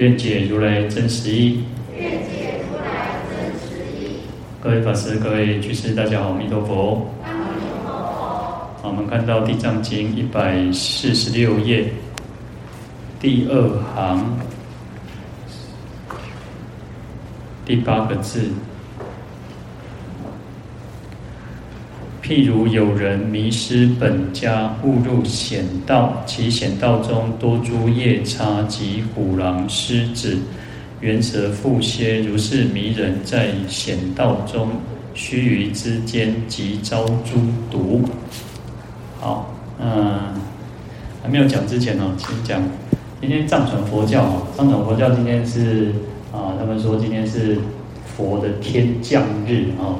愿解如来真实义。愿解如来真实义。各位法师、各位居士，大家好，阿弥陀佛。阿弥陀佛。好，我们看到《地藏经》一百四十六页第二行第八个字。譬如有人迷失本家，误入险道，其险道中多诸夜叉及虎狼狮子、猿蛇蝮蝎，如是迷人，在险道中须臾之间，即遭诸毒。好，嗯，还没有讲之前呢，请讲。今天藏传佛教啊，藏传佛教今天是啊，他们说今天是佛的天降日啊。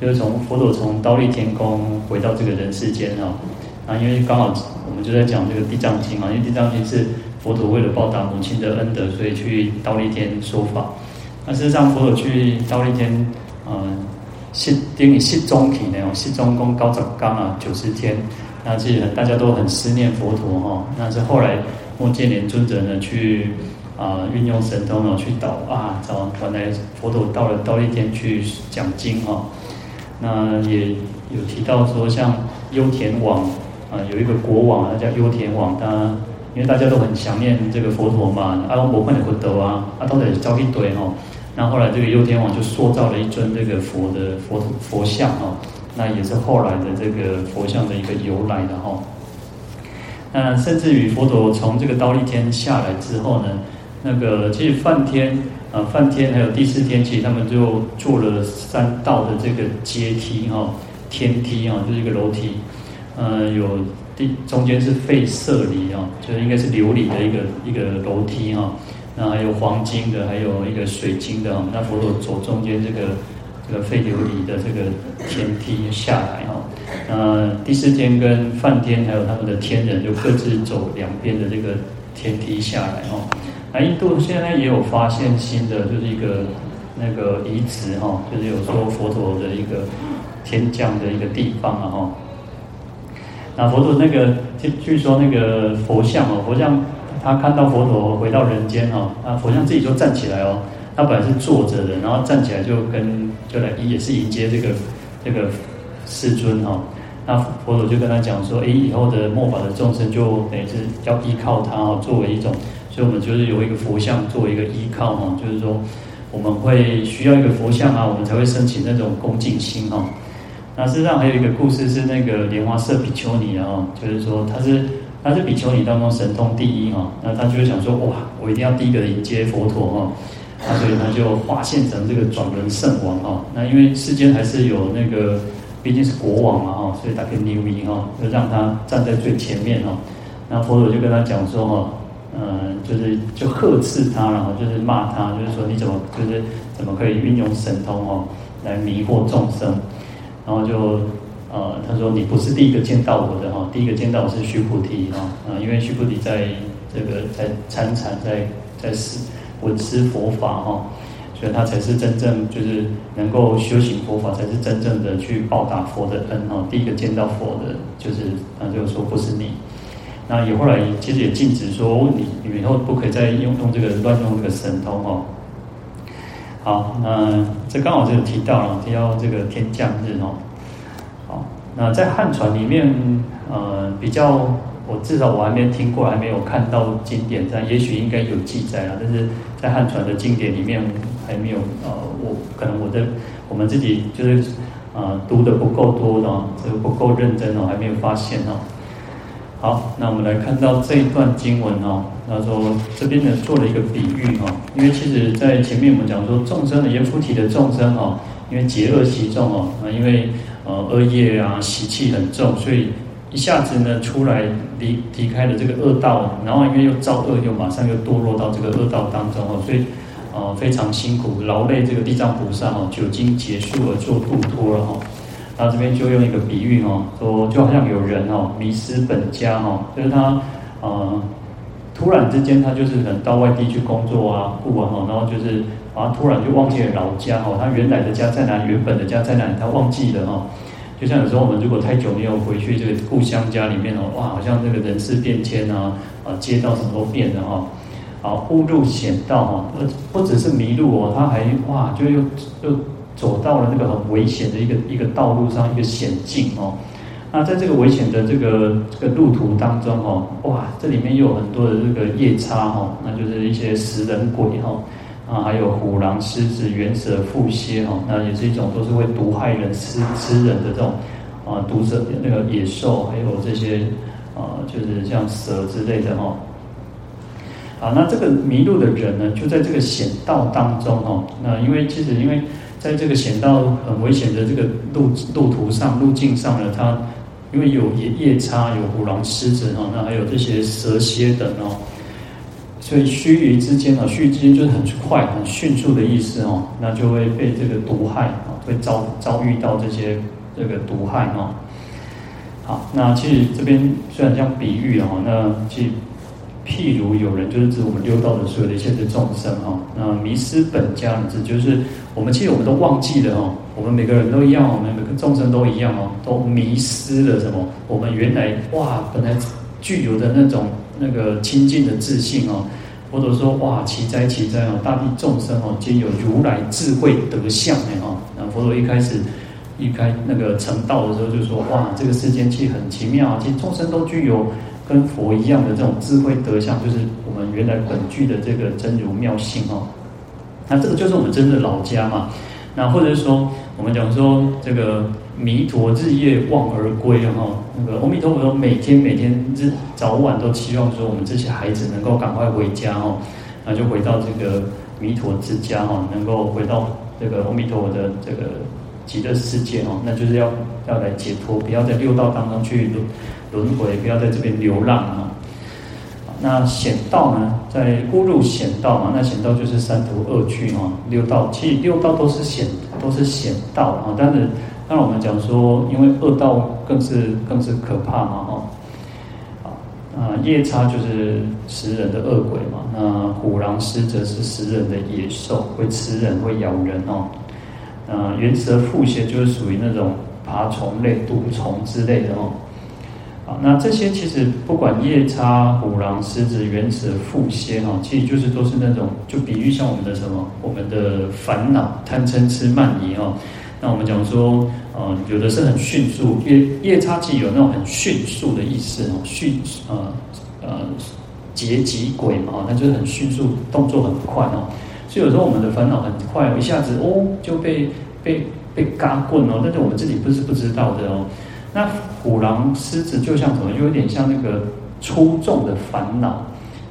就是从佛陀从忉利天宫回到这个人世间哈，啊，因为刚好我们就在讲这个地藏经嘛，因为地藏经是佛陀为了报答母亲的恩德，所以去忉利天说法。那事实上，佛陀去忉利天，嗯，失等于失踪体那种失踪宫高长刚啊九十天，那其实大家都很思念佛陀哈。那是后来目犍连尊者呢去啊运用神通呢去导啊找原来佛陀到了忉利天去讲经哈。那也有提到说，像优田王啊，有一个国王，他叫优田王。他因为大家都很想念这个佛陀嘛，阿龙伯快点回头啊，阿都得招一堆哈。那后来这个优田王就塑造了一尊这个佛的佛佛像哈，那也是后来的这个佛像的一个由来的哈。那甚至于佛陀从这个刀利天下来之后呢，那个其实梵天。啊，梵天还有第四天，其实他们就做了三道的这个阶梯哈，天梯哈，就是一个楼梯。呃，有第中间是吠舍离啊，就是应该是琉璃的一个一个楼梯哈。那还有黄金的，还有一个水晶的。那佛陀走中间这个这个吠琉璃的这个天梯下来哈。那第四天跟梵天还有他们的天人就各自走两边的这个天梯下来哈。那印度现在也有发现新的，就是一个那个遗址哈，就是有说佛陀的一个天降的一个地方啊哈。那佛陀那个据据说那个佛像哦，佛像他看到佛陀回到人间哦，那佛像自己就站起来哦，他本来是坐着的，然后站起来就跟就来也是迎接这个这个世尊哈。那佛陀就跟他讲说，诶，以后的末法的众生就等于是要依靠他哦，作为一种。所以我们就是有一个佛像作为一个依靠哈，就是说我们会需要一个佛像啊，我们才会升起那种恭敬心哈。那事实上还有一个故事是那个莲花色比丘尼啊，就是说他是他是比丘尼当中神通第一哈，那他就会想说哇，我一定要第一个迎接佛陀哈，那所以他就化现成这个转轮圣王哈。那因为世间还是有那个毕竟是国王嘛哈，所以他可以牛逼哈，就让他站在最前面哈。那佛陀就跟他讲说哈。嗯，就是就呵斥他，然后就是骂他，就是说你怎么就是怎么可以运用神通哦来迷惑众生，然后就呃他说你不是第一个见到我的哈，第一个见到我是须菩提哈啊，因为须菩提在这个在参禅在在思闻思佛法哈，所以他才是真正就是能够修行佛法，才是真正的去报答佛的恩哈。第一个见到佛的，就是他就说不是你。那也后来其实也禁止说你你以后不可以再用用这个乱用这个神通哦。好，那这刚好就提到了提到这个天降日哦。好，那在汉传里面，呃，比较我至少我还没听过，还没有看到经典，但也许应该有记载啊。但是在汉传的经典里面还没有呃，我可能我的我们自己就是呃读的不够多的，这个不够认真哦，还没有发现哦。好，那我们来看到这一段经文哦。他说这边呢做了一个比喻哈，因为其实在前面我们讲说众生的阎浮提的众生哦，因为结恶习重哦，啊，因为呃恶业啊习气很重，所以一下子呢出来离离开了这个恶道，然后因为又造恶，又马上又堕落到这个恶道当中哦，所以呃非常辛苦劳累这个地藏菩萨哦，久经劫数而做度脱了哈。他这边就用一个比喻哦，说就好像有人哦迷失本家哈，就是他呃突然之间他就是可能到外地去工作啊，不管哈，然后就是啊突然就忘记了老家哈，他原来的家在哪里，原本的家在哪里，他忘记了哈。就像有时候我们如果太久没有回去这个故乡家里面哦，哇，好像这个人事变迁啊，啊，街道什么都变了哈，啊，误入险道哈，不只是迷路哦，他还哇，就又又走到了那个很危险的一个一个道路上，一个险境哦。那在这个危险的这个这个路途当中哦，哇，这里面又有很多的这个夜叉哈，那就是一些食人鬼哈。啊，还有虎狼狮子、猿蛇蝮蝎哈，那也是一种都是会毒害人、吃吃人的这种啊毒蛇那个野兽，还有这些啊，就是像蛇之类的哈。啊，那这个迷路的人呢，就在这个险道当中哈。那因为其实因为在这个险道很危险的这个路路途上、路径上呢，它因为有夜夜叉、有虎狼狮子哈，那还有这些蛇蝎等哦。所以须臾之间啊，须臾之间就是很快、很迅速的意思哦，那就会被这个毒害啊，会遭遭遇到这些这个毒害哦。好，那其实这边虽然像比喻哦，那其实譬如有人就是指我们六道的所有的一切的众生哈，那迷失本家，指就是我们其实我们都忘记了哦，我们每个人都一样，我们每个众生都一样哦，都迷失了什么？我们原来哇，本来具有的那种。那个清净的自信哦，佛陀说哇，奇哉奇哉哦，大地众生哦，皆有如来智慧德相的哦。那佛陀一开始一开那个成道的时候就说哇，这个世间其实很奇妙，其实众生都具有跟佛一样的这种智慧德相，就是我们原来本具的这个真如妙性哦。那这个就是我们真的老家嘛。那或者是说，我们讲说这个弥陀日夜望而归哈，那个阿弥陀佛每天每天日早晚都期望说我们这些孩子能够赶快回家哈，那就回到这个弥陀之家哈，能够回到这个阿弥陀佛的这个极乐世界哈，那就是要要来解脱，不要在六道当中去轮回，不要在这边流浪哈。那险道呢，在误入险道嘛，那险道就是三途恶趣哈，六道其实六道都是险，都是险道啊。但是，当然我们讲说，因为恶道更是更是可怕嘛哈。啊，夜叉就是食人的恶鬼嘛，那虎狼狮则是食人的野兽，会吃人，会咬人哦。啊，原蛇腹蝎就是属于那种爬虫类、毒虫之类的哦。那这些其实不管夜叉、虎狼、狮子、猿蛇、蝮蝎哈，其实就是都是那种，就比喻像我们的什么，我们的烦恼、贪嗔痴慢疑哦。那我们讲说，呃，有的是很迅速，夜夜叉其实有那种很迅速的意思哦，迅呃呃劫疾鬼嘛，那就是很迅速，动作很快哦。所以有时候我们的烦恼很快，一下子哦就被被被嘎棍哦，但是我们自己不是不知道的哦。那虎狼狮子就像什么，就有点像那个粗重的烦恼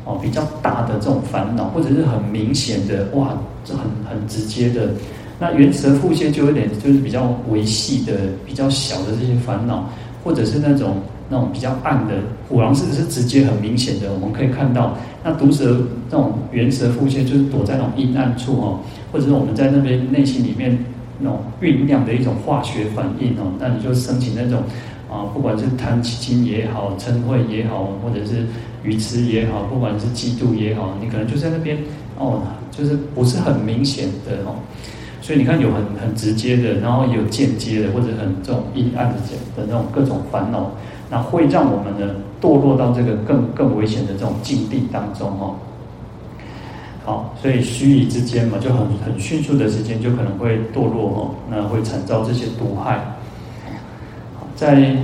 哦，比较大的这种烦恼，或者是很明显的哇，这很很直接的。那原蛇腹泻就有点就是比较维系的、比较小的这些烦恼，或者是那种那种比较暗的。虎狼狮子是直接很明显的，我们可以看到。那毒蛇这种原蛇腹泻就是躲在那种阴暗处哦，或者是我们在那边内心里面。那种酝酿的一种化学反应哦，那你就升起那种啊，不管是贪心也好，嗔恚也好，或者是愚痴也好，不管是嫉妒也好，你可能就在那边哦，就是不是很明显的哦，所以你看有很很直接的，然后也有间接的，或者很这种阴暗的的那种各种烦恼，那会让我们呢堕落到这个更更危险的这种境地当中哦。好，所以须臾之间嘛，就很很迅速的时间，就可能会堕落哦，那会惨遭这些毒害。在《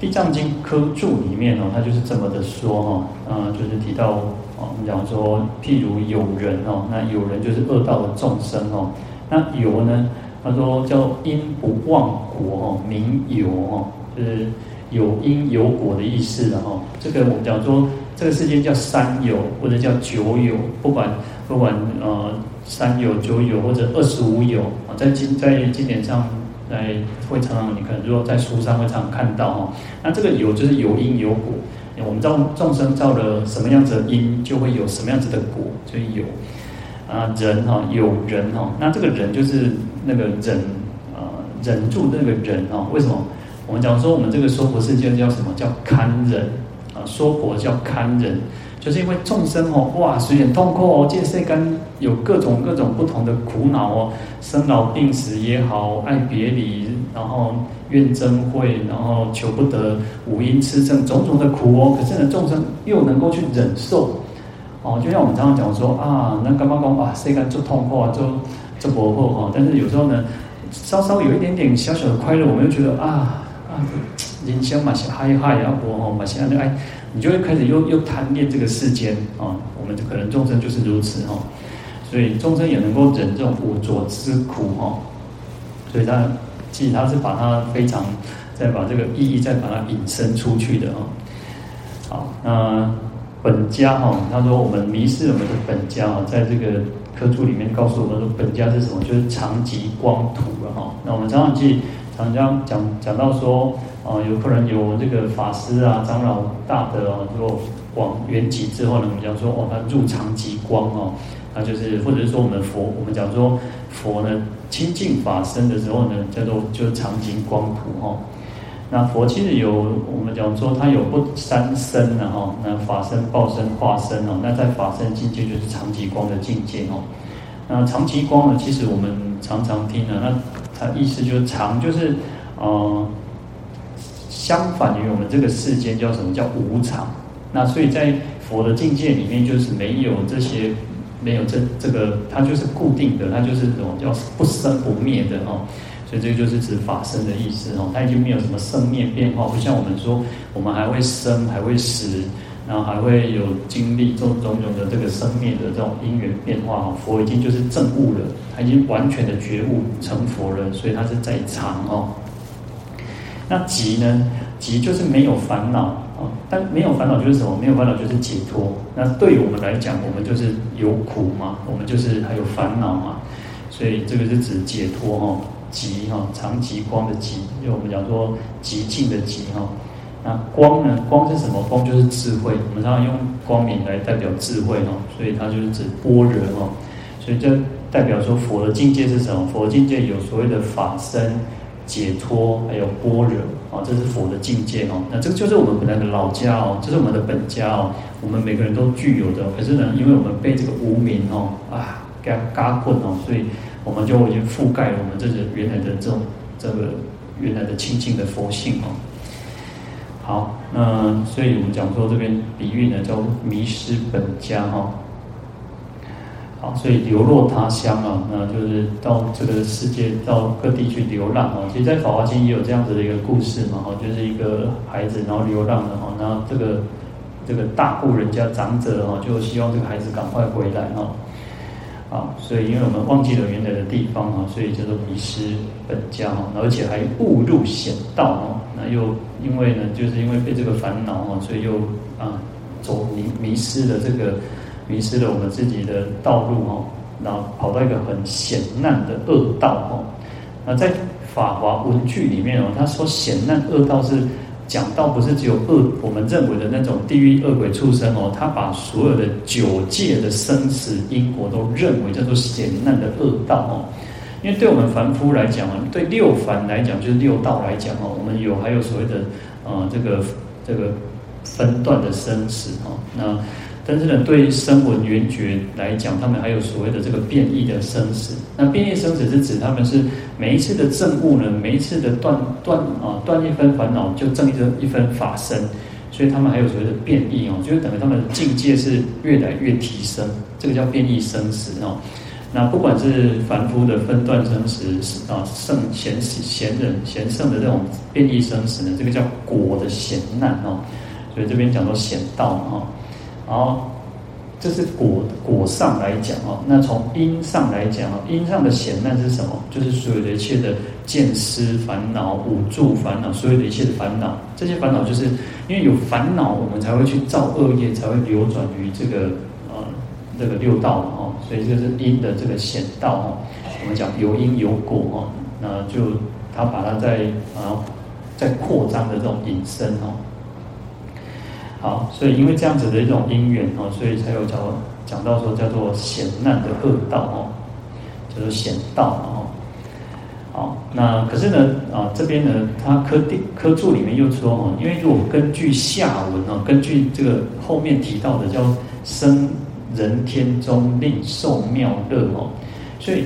地藏经》科注里面哦，他就是这么的说哈，嗯，就是提到哦，我们讲说，譬如有人哦，那有人就是恶道的众生哦，那有呢，他说叫因不忘国哦，名有哦，就是有因有果的意思的哈。这个我们讲说，这个世界叫三有或者叫九有，不管。不管呃三有九有或者二十五有啊，在经在经典上在会常常你可能如果在书上会常常看到哈。那这个有就是有因有果，我们造众生造了什么样子的因，就会有什么样子的果，所以有啊人哈有人哈，那这个人就是那个忍啊忍住那个人哈，为什么？我们讲说我们这个娑婆世界叫什么叫堪忍啊？娑婆叫堪忍。就是因为众生哦，哇，虽然痛苦哦，这世间有各种各种不同的苦恼哦，生老病死也好，爱别离，然后怨憎会，然后求不得，五阴炽盛，种种的苦哦。可是呢，众生又能够去忍受哦。就像我们常常讲说啊，那刚刚讲哇，世间做痛苦啊，做做不好哈。但是有时候呢，稍稍有一点点小小的快乐，我们又觉得啊啊，人生嘛是嗨嗨啊，我哦嘛是爱爱。你就会开始又又贪恋这个世间啊，我们可能众生就是如此哈，所以众生也能够忍这种五浊之苦哈，所以他其实他是把它非常再把这个意义再把它引申出去的啊。好，那本家哈，他说我们迷失我们的本家啊，在这个科注里面告诉我们说，本家是什么？就是长吉光土了哈。那我们常常记，常常讲讲到说。哦，有可能有这个法师啊、长老大德哦，如果往圆寂之后呢，我们讲说哦，他入常寂光哦，那就是或者是说我们佛，我们讲说佛呢清净法身的时候呢，叫做就是常寂光土哈。那佛其实有我们讲说他有不三身的哈，那法身、报身、化身哦，那在法身境界就是常寂光的境界哦。那常寂光呢，其实我们常常听的，那它意思就是常就是嗯。呃相反于我们这个世间叫什么叫无常？那所以在佛的境界里面，就是没有这些，没有这这个，它就是固定的，它就是这种叫不生不灭的哦。所以这个就是指法身的意思哦。它已经没有什么生灭变化，不像我们说，我们还会生，还会死，然后还会有经历种种种的这个生命的这种因缘变化哦。佛已经就是证悟了，他已经完全的觉悟成佛了，所以他是在常哦。那极呢？极就是没有烦恼啊，但没有烦恼就是什么？没有烦恼就是解脱。那对我们来讲，我们就是有苦嘛，我们就是还有烦恼嘛，所以这个是指解脱哈。极哈，常极光的极，因为我们讲说极静的极哈。那光呢？光是什么？光就是智慧。我们常常用光明来代表智慧哈，所以它就是指般若哦。所以这代表说佛的境界是什么？佛的境界有所谓的法身。解脱还有般若啊，这是佛的境界哦。那这个就是我们本来的老家哦，这是我们的本家哦。我们每个人都具有的，可是呢，因为我们被这个无明哦啊给它困哦，所以我们就已经覆盖了我们这个原来的这种这个原来的清净的佛性哦。好，那所以我们讲说这边比喻呢，叫迷失本家哈。好，所以流落他乡啊，那就是到这个世界，到各地去流浪啊。其实，在《法华经》也有这样子的一个故事嘛，哈，就是一个孩子然后流浪的哈，然后这个这个大户人家长者哈，就希望这个孩子赶快回来哈。啊，所以因为我们忘记了原来的地方啊，所以叫做迷失本家哈，而且还误入险道哦。又因为呢，就是因为被这个烦恼哈，所以又啊走迷迷失了这个。迷失了我们自己的道路哈，然后跑到一个很险难的恶道哈。那在《法华文句》里面哦，他说险难恶道是讲到不是只有恶，我们认为的那种地狱恶鬼畜生哦，他把所有的九界的生死因果都认为叫做险难的恶道哦。因为对我们凡夫来讲啊，对六凡来讲就是六道来讲哦，我们有还有所谓的呃这个这个分段的生死哈那。但是呢，对声闻缘觉来讲，他们还有所谓的这个变异的生死。那变异生死是指他们是每一次的证悟呢，每一次的断断啊断一分烦恼，就证一分一分法身。所以他们还有所谓的变异哦，就是等于他们的境界是越来越提升，这个叫变异生死哦。那不管是凡夫的分段生死啊，圣贤贤人贤圣的这种变异生死呢，这个叫果的险难哦。所以这边讲到险道哈。然后，这是果果上来讲哦。那从因上来讲哦，因上的险难是什么？就是所有的一切的见思烦恼、五住烦恼，所有的一切的烦恼。这些烦恼就是因为有烦恼，我们才会去造恶业，才会流转于这个这个六道哦。所以这是因的这个险道哦。我们讲有因有果哦。那就他把它在啊在扩张的这种引申哦。好，所以因为这样子的一种因缘哦，所以才有讲讲到说叫做险难的恶道哦，叫做险道哦。好，那可是呢啊这边呢，他科定科注里面又说哦，因为如果根据下文哦，根据这个后面提到的叫生人天中令受妙乐哦，所以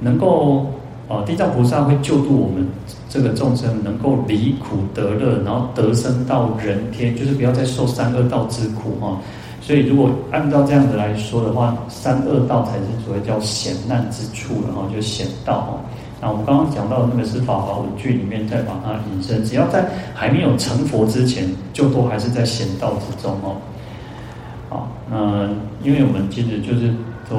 能够啊地藏菩萨会救度我们。这个众生能够离苦得乐，然后得生到人天，就是不要再受三恶道之苦哈。所以如果按照这样子来说的话，三恶道才是所谓叫险难之处然后，就险道哦。那我们刚刚讲到的那个是法华文句里面再把它引申，只要在还没有成佛之前，就都还是在险道之中哦。好，那因为我们其实就是。说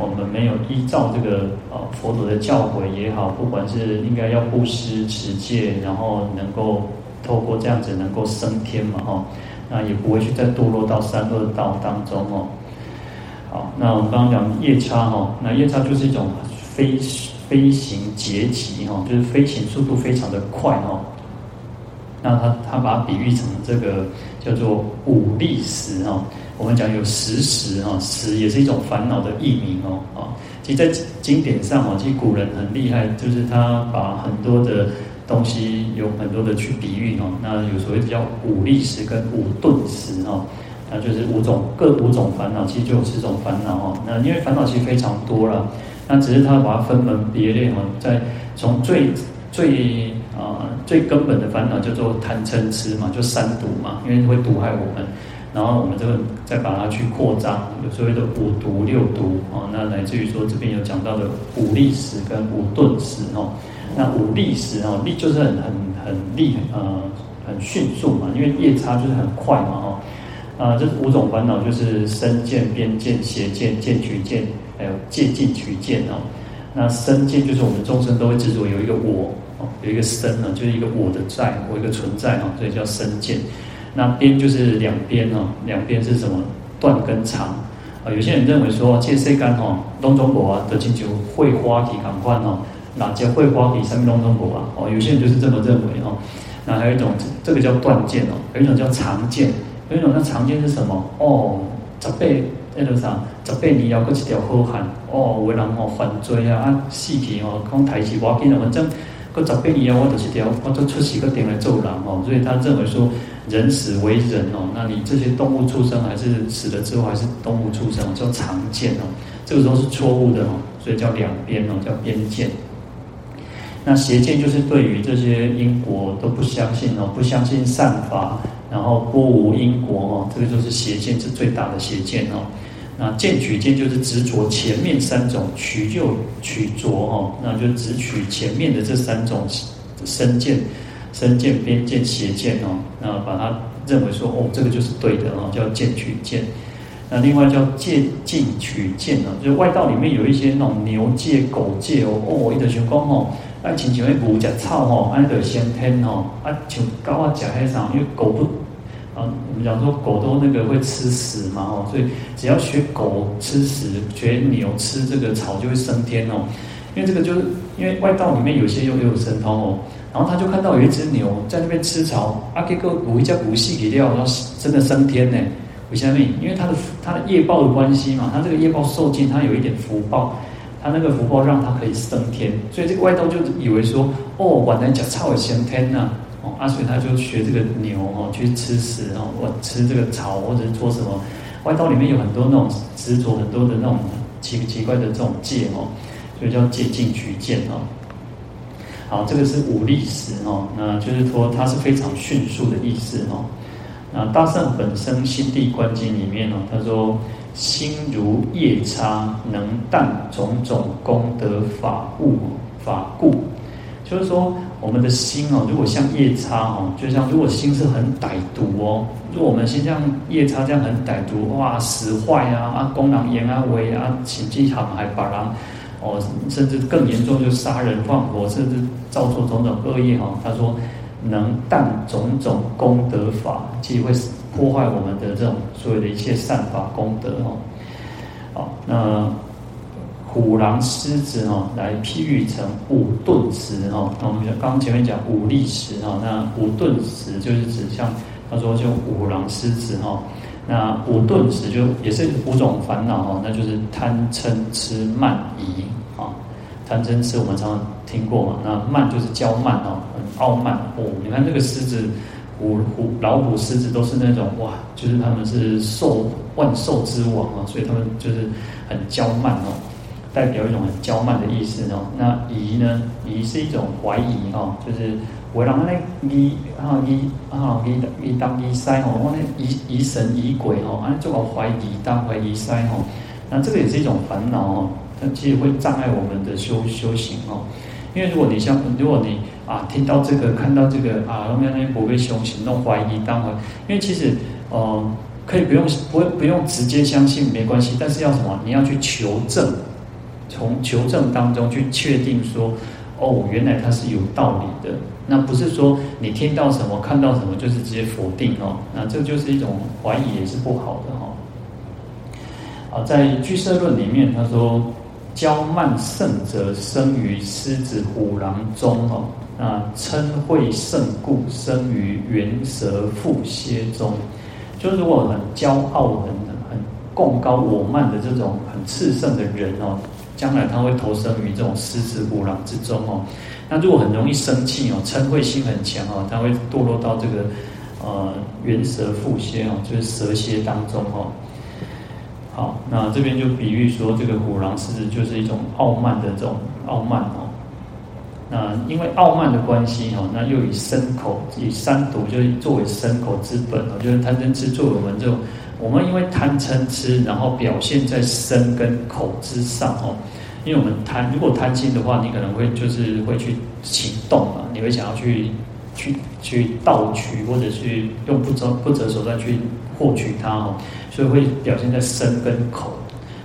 我们没有依照这个呃佛陀的教诲也好，不管是应该要布施持戒，然后能够透过这样子能够升天嘛哈，那也不会去再堕落到三恶道当中哦。好，那我们刚刚讲夜叉哈，那夜叉就是一种飞飞行劫疾哈，就是飞行速度非常的快哈。那他他把它比喻成这个叫做五力石哈。我们讲有十石哈，石也是一种烦恼的异名哦啊。其实，在经典上哦，其实古人很厉害，就是他把很多的东西有很多的去比喻哦。那有所谓的叫五力石跟五钝石哈，那就是五种各五种烦恼，其实就有十种烦恼哦。那因为烦恼其实非常多了，那只是他把它分门别类哈，在从最最啊最根本的烦恼叫做贪嗔痴嘛，就三毒嘛，因为会毒害我们。然后我们这个再把它去扩张，有所谓的五毒六毒啊，那来自于说这边有讲到的五力石跟五钝石哦。那五力石哦，力就是很很很力呃很迅速嘛，因为夜叉就是很快嘛哈。啊，这五种烦恼就是身见、边见、邪见、见取见，还有戒禁取见哦。那身见就是我们众生都会执着有一个我哦，有一个身呢，就是一个我的在，我一个存在哦，所以叫身见。那边就是两边哦，两边是什么？断跟长啊。有些人认为说，这世间哦，拢中国啊，得进求会花体赶快哦，哪叫会花体上面拢中国啊？哦，有些人就是这么认为哦。那还有一种，这个叫断见哦，有一种叫长见，有一种叫长见是什么？哦，十八那个啥，十八年要过一条好汉哦，有人哦犯罪啊，啊死去哦，讲台词我见了反正。个十八年啊，我就是条，我都出席个点来做人哦，所以他认为说，人死为人哦，那你这些动物出生还是死了之后还是动物出生，叫常见哦，这个时候是错误的哦，所以叫两边哦，叫边见。那邪见就是对于这些因果都不相信哦，不相信善法，然后不无因果哦，这个就是邪见是最大的邪见哦。那见取见就是执着前面三种取就取着哦，那就只取前面的这三种身见、身见、边见、邪见哦，那把它认为说哦，这个就是对的哦，叫见取见。那另外叫戒禁取见哦，就是外道里面有一些那种牛借、狗借哦，哦，一直想讲哦，爱亲像那牛食草哦，安得先天哦，啊像狗啊食迄啥，因为狗不。啊，我们讲说狗都那个会吃屎嘛，哦，所以只要学狗吃屎，学牛吃这个草就会升天哦。因为这个就是因为外道里面有些又有神通哦，然后他就看到有一只牛在那边吃草，啊，结果补一下补细给掉，然后真的升天呢。为什么？因为他的他的业报的关系嘛，他这个业报受尽，他有一点福报，他那个福报让他可以升天，所以这个外道就以为说，哦，原来吃草会升天呐。阿水他就学这个牛哦，去吃屎哦，或吃这个草，或者是做什么？外道里面有很多那种执着，很多的那种奇奇怪的这种戒哦，所以叫戒禁取见哦。好，这个是武力石哦，那就是说它是非常迅速的意思哦。那大圣本身心地观经里面哦，他说心如夜叉，能淡种种功德法物法故，就是说。我们的心哦，如果像夜叉哦，就像如果心是很歹毒哦，如果我们心像夜叉这样很歹毒，哇，使坏啊，啊，公狼言啊，为啊，请记好还把人哦，甚至更严重就杀人放火，甚至造作种种恶业哦。他说能诞种种功德法，即会破坏我们的这种所有的一切善法功德哦。好，那虎狼狮子哈，来譬喻成五钝时哈。那我们刚刚前面讲五利时哈，那五钝时就是指像他说就虎狼狮子哈。那五钝时就也是五种烦恼哈，那就是贪嗔痴慢疑啊。贪嗔痴我们常常听过嘛，那慢就是骄慢哦，很傲慢哦。你看这个狮子。虎虎老虎狮子都是那种哇，就是他们是兽万兽之王啊，所以他们就是很骄慢哦，代表一种很娇慢的意思哦。那疑呢？疑是一种怀疑哦，就是我让那疑啊疑啊疑疑当疑塞哦，我那疑疑神疑鬼哦，啊就搞怀疑当怀疑塞哦，那这个也是一种烦恼哦，它其实会障碍我们的修修行哦。因为如果你像如果你啊听到这个看到这个啊后面那些不被修行弄怀疑当怀，因为其实呃可以不用不不用直接相信没关系，但是要什么？你要去求证，从求证当中去确定说哦原来它是有道理的，那不是说你听到什么看到什么就是直接否定哦，那这就是一种怀疑也是不好的哈、哦。啊，在居舍论里面他说。骄慢盛者，生于狮子、虎狼中哦。那嗔恚盛故，生于猿蛇、蝮蝎中。就如果很骄傲、很很贡高我慢的这种很炽盛的人哦，将来他会投生于这种狮子、虎狼之中哦。那如果很容易生气哦，嗔恚心很强哦，他会堕落到这个呃猿蛇、蝮蝎哦，就是蛇蝎当中哦。好，那这边就比喻说，这个虎狼狮子就是一种傲慢的这种傲慢哦。那因为傲慢的关系哦，那又以牲口以三毒就作为牲口之本哦，就是贪嗔痴作为我们这种，我们因为贪嗔痴，然后表现在身跟口之上哦。因为我们贪，如果贪心的话，你可能会就是会去行动嘛，你会想要去去去盗取，或者去用不择不择手段去获取它哦。所以会表现在身跟口，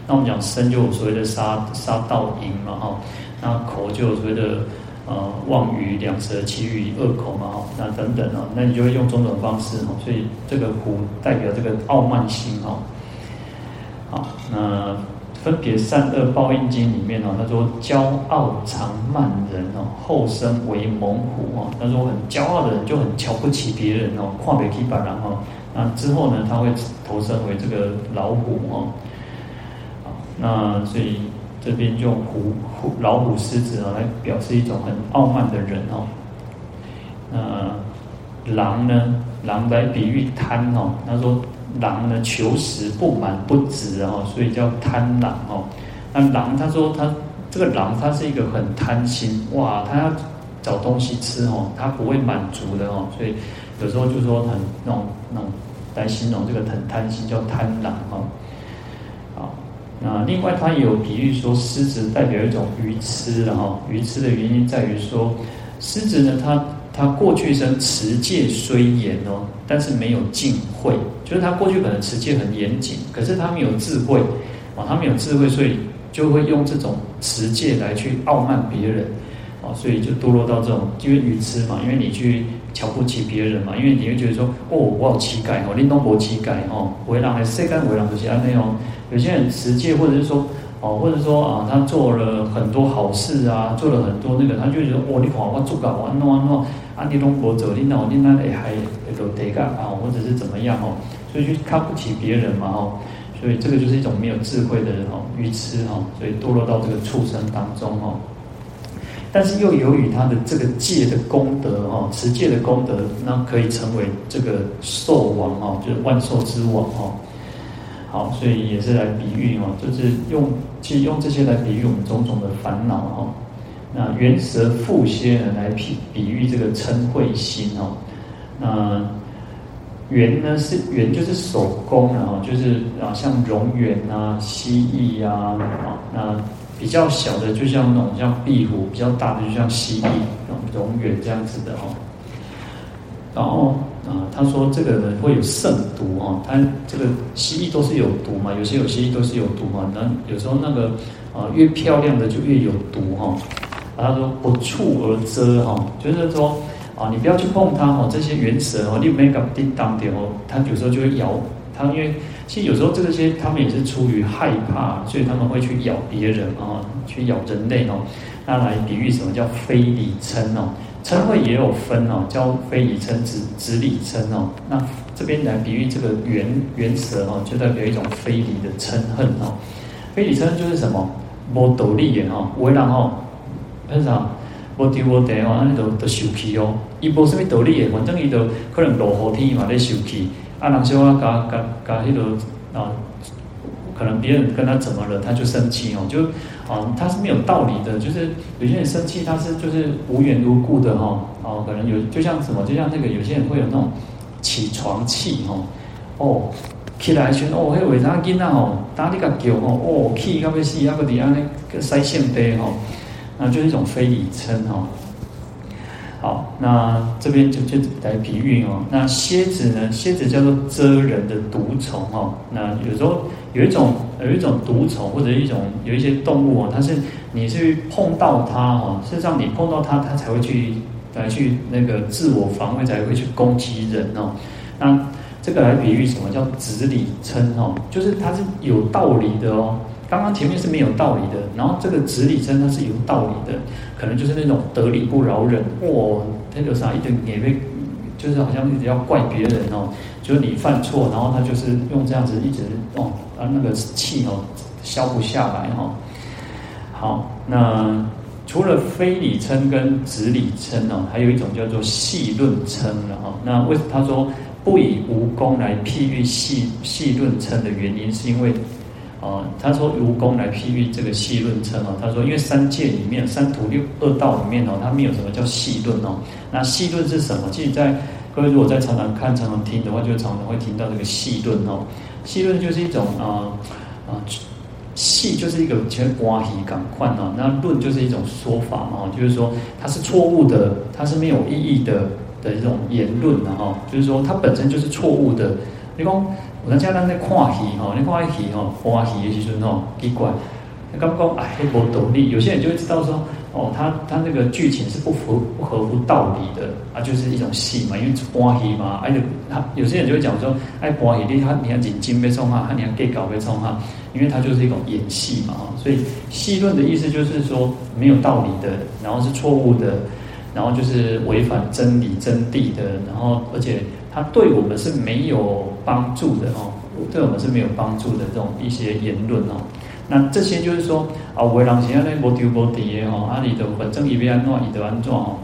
那我们讲身就有所谓的杀杀盗淫嘛哈，那口就有所谓的呃妄语两舌綺语恶口嘛哈，那等等啊，那你就会用种种方式哈，所以这个虎代表这个傲慢心哈。好，那分别善恶报应经里面哦，他说骄傲常慢人哦，后生为猛虎哦，他说很骄傲的人就很瞧不起别人哦，看不起别人哦。那之后呢，他会投生为这个老虎哦。那所以这边用虎虎老虎狮子啊来表示一种很傲慢的人哦。那狼呢，狼来比喻贪哦。他说狼呢求食不满不止哦，所以叫贪狼哦。那狼他说他这个狼他是一个很贪心哇，他要找东西吃哦，他不会满足的哦，所以。有时候就说很那种那种来形容这个很贪心叫贪狼哈，啊，另外他也有比喻说狮子代表一种愚痴的哈，愚痴的原因在于说狮子呢，它它过去生持戒虽严哦，但是没有净慧，就是它过去可能持戒很严谨，可是它没有智慧啊，它没有智慧，所以就会用这种持戒来去傲慢别人啊，所以就堕落到这种因为愚痴嘛，因为你去。瞧不起别人嘛，因为你会觉得说，哦，我有乞丐哦，林东伯乞丐哦，为人还世间为人就是安那哦。有些人持戒，或者是说，哦，或者说啊，他做了很多好事啊，做了很多那个，他就觉得，哦，你看我做搞我弄啊弄，啊你拢无做，你那你那还那个得干啊，或者是怎么样哦，所以就看不起别人嘛哦，所以这个就是一种没有智慧的人哦，愚痴哈，所以堕落到这个畜生当中哦。但是又由于他的这个戒的功德哦，持戒的功德，那可以成为这个兽王哦，就是万兽之王哦。好，所以也是来比喻哦，就是用其实用这些来比喻我们种种的烦恼哦。那猿蛇负蝎呢，来比比喻这个嗔恚心哦。那猿呢是猿就是手工啊，就是啊像蝾螈啊、蜥蜴啊，那。比较小的就像那种像壁虎，比较大的就像蜥蜴、那种蠑螈这样子的哦。然后啊，他说这个人会有胜毒哦，他这个蜥蜴都是有毒嘛，有些有蜥蜴都是有毒嘛。那有时候那个啊越漂亮的就越有毒哈。他说不触而遮哈，就是说啊你不要去碰它哈，这些原蛇哦，你没搞叮当点哦，它有时候就会咬它，因为。其实有时候这些他们也是出于害怕，所以他们会去咬别人啊，去咬人类哦。那来比喻什么叫非礼嗔哦？嗔恚也有分哦，叫非礼嗔、直直礼嗔哦。那这边来比喻这个圆圆舌哦，就代表一种非礼的嗔恨哦。非礼嗔就是什么？无道理的哈，为人哦，很少无丢无得哦，安尼都都受气哦。伊无什么道理的，反正伊都可能落雨天嘛咧受气。啊，人小啊，甲甲甲迄个啊，可能别人跟他怎么了，他就生气哦，就啊，他是没有道理的，就是有些人生气，他是就是无缘无故的哈，哦，可能有就像什么，就像那个有些人会有那种起床气哈，哦。起来时哦，迄为啥囡仔吼，打你个叫吼，哦，气到要死，啊个底安尼个腮腺杯吼，那就是一种非礼嗔吼。好，那这边就就来比喻哦。那蝎子呢？蝎子叫做蛰人的毒虫哦。那有时候有一种有一种毒虫或者一种有一些动物哦，它是你去碰到它哈，事实上你碰到它，它才会去来去那个自我防卫，才会去攻击人哦。那这个来比喻什么叫直礼嗔哦？就是它是有道理的哦。刚刚前面是没有道理的，然后这个直礼嗔它是有道理的，可能就是那种得理不饶人哦，那个啥一点也被，就是好像一直要怪别人哦，就是你犯错，然后他就是用这样子一直哦，啊那个气哦消不下来哈、哦。好，那除了非理称跟直理称哦，还有一种叫做细论称了哈。那为什么他说？不以无功来譬喻戏戏论称的原因，是因为，啊，他说如公来譬喻这个细论称哦，他说因为三界里面三途六恶道里面哦，它没有什么叫细论哦。那细论是什么？其实，在各位如果在常常看、常常听的话，就常常会听到这个细论哦。细论就是一种啊啊，细就是一个全关系感快哦，那论就是一种说法嘛，就是说它是错误的，它是没有意义的。的一种言论呢，哈，就是说它本身就是错误的。你讲我在家那在看戏哈，你看戏哈，欢喜的时阵吼，奇怪，刚刚哎，无道理。有些人就会知道说，哦，他他那个剧情是不符不合乎道理的啊，就是一种戏嘛，因为欢喜嘛，而且他有些人就会讲说，哎，欢喜你他你要引经被冲哈，他你要给搞被冲哈，因为他就是一种演戏嘛，所以戏论的意思就是说没有道理的，然后是错误的。然后就是违反真理真谛的，然后而且它对我们是没有帮助的哦，对我们是没有帮助的这种一些言论哦。那这些就是说啊，为人现在那无丢无底的哦，啊里的反正一边安怎一得安怎哦，